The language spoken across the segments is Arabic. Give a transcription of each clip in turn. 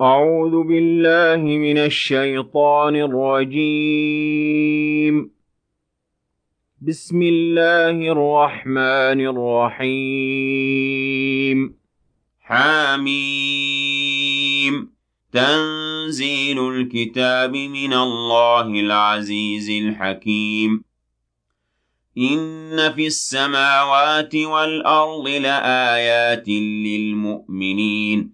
أعوذ بالله من الشيطان الرجيم. بسم الله الرحمن الرحيم. حميم. تنزيل الكتاب من الله العزيز الحكيم. إن في السماوات والأرض لآيات للمؤمنين.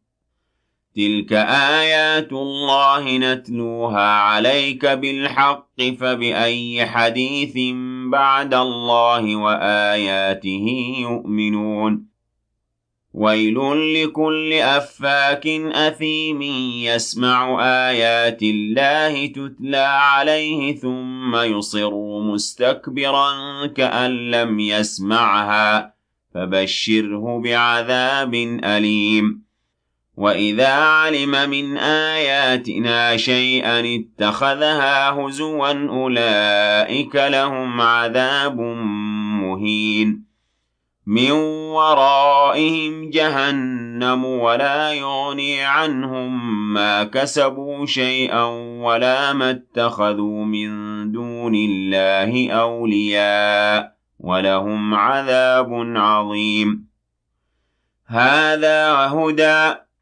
تلك آيات الله نتلوها عليك بالحق فبأي حديث بعد الله وآياته يؤمنون ويل لكل أفاك أثيم يسمع آيات الله تتلى عليه ثم يصر مستكبرا كأن لم يسمعها فبشره بعذاب أليم وإذا علم من آياتنا شيئا اتخذها هزوا أولئك لهم عذاب مهين من ورائهم جهنم ولا يغني عنهم ما كسبوا شيئا ولا ما اتخذوا من دون الله أولياء ولهم عذاب عظيم هذا هدى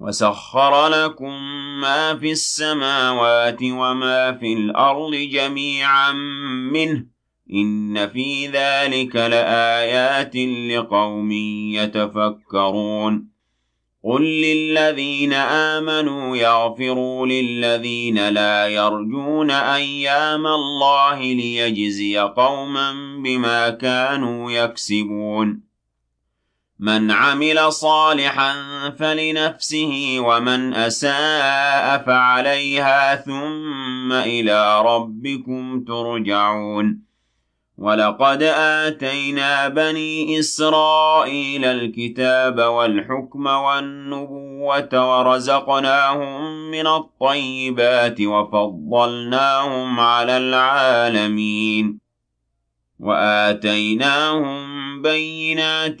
وسخر لكم ما في السماوات وما في الأرض جميعا منه إن في ذلك لآيات لقوم يتفكرون قل للذين آمنوا يغفروا للذين لا يرجون أيام الله ليجزي قوما بما كانوا يكسبون من عمل صالحا فلنفسه ومن أساء فعليها ثم إلى ربكم ترجعون. ولقد آتينا بني إسرائيل الكتاب والحكم والنبوة ورزقناهم من الطيبات وفضلناهم على العالمين. وآتيناهم بينات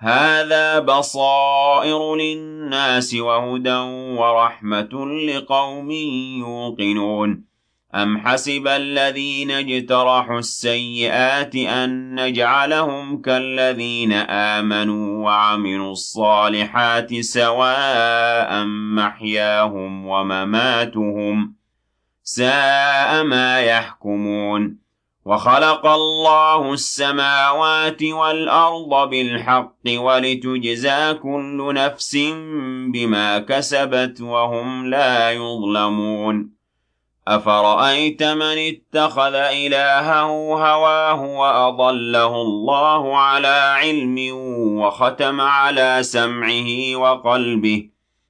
هذا بصائر للناس وهدى ورحمة لقوم يوقنون. أم حسب الذين اجترحوا السيئات أن نجعلهم كالذين آمنوا وعملوا الصالحات سواء محياهم ومماتهم ساء ما يحكمون. وخلق الله السماوات والأرض بالحق ولتجزى كل نفس بما كسبت وهم لا يظلمون. أفرأيت من اتخذ إلهه هواه وأضله الله على علم وختم على سمعه وقلبه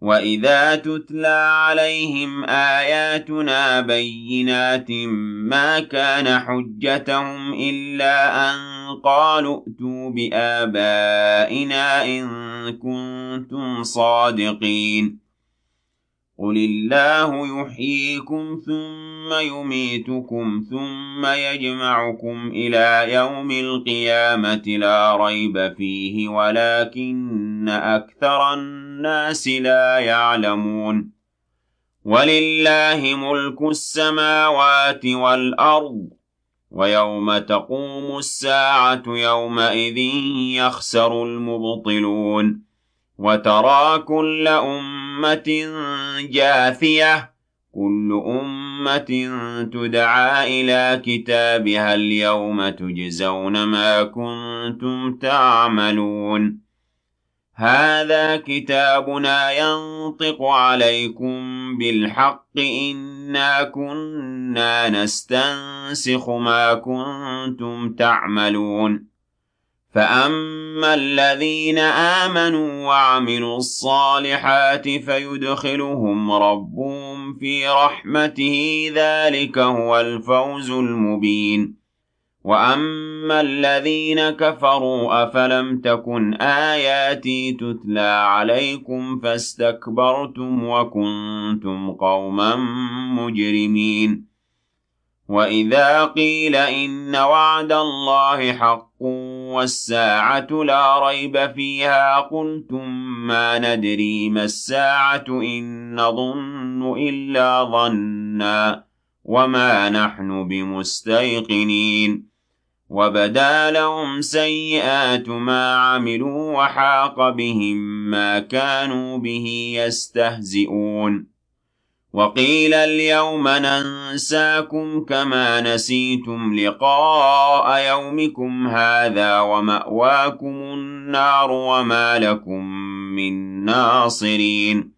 وإذا تتلى عليهم آياتنا بينات ما كان حجتهم إلا أن قالوا ائتوا بآبائنا إن كنتم صادقين قل الله يحييكم ثم يميتكم ثم يجمعكم إلى يوم القيامة لا ريب فيه ولكن أكثر الناس لا يعلمون. ولله ملك السماوات والأرض ويوم تقوم الساعة يومئذ يخسر المبطلون. وترى كل أمة جاثية كل أمة تدعى إلى كتابها اليوم تجزون ما كنتم تعملون. هذا كتابنا ينطق عليكم بالحق إنا كنا نستنسخ ما كنتم تعملون فأما الذين آمنوا وعملوا الصالحات فيدخلهم ربهم في رحمته ذلك هو الفوز المبين وأما الذين كفروا أفلم تكن آياتي تتلى عليكم فاستكبرتم وكنتم قوما مجرمين وإذا قيل إن وعد الله حق والساعة لا ريب فيها قلتم ما ندري ما الساعة إن نظن إلا ظنا وما نحن بمستيقنين وبدا لهم سيئات ما عملوا وحاق بهم ما كانوا به يستهزئون وقيل اليوم ننساكم كما نسيتم لقاء يومكم هذا ومأواكم النار وما لكم من ناصرين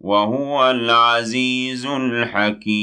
وهو العزيز الحكيم.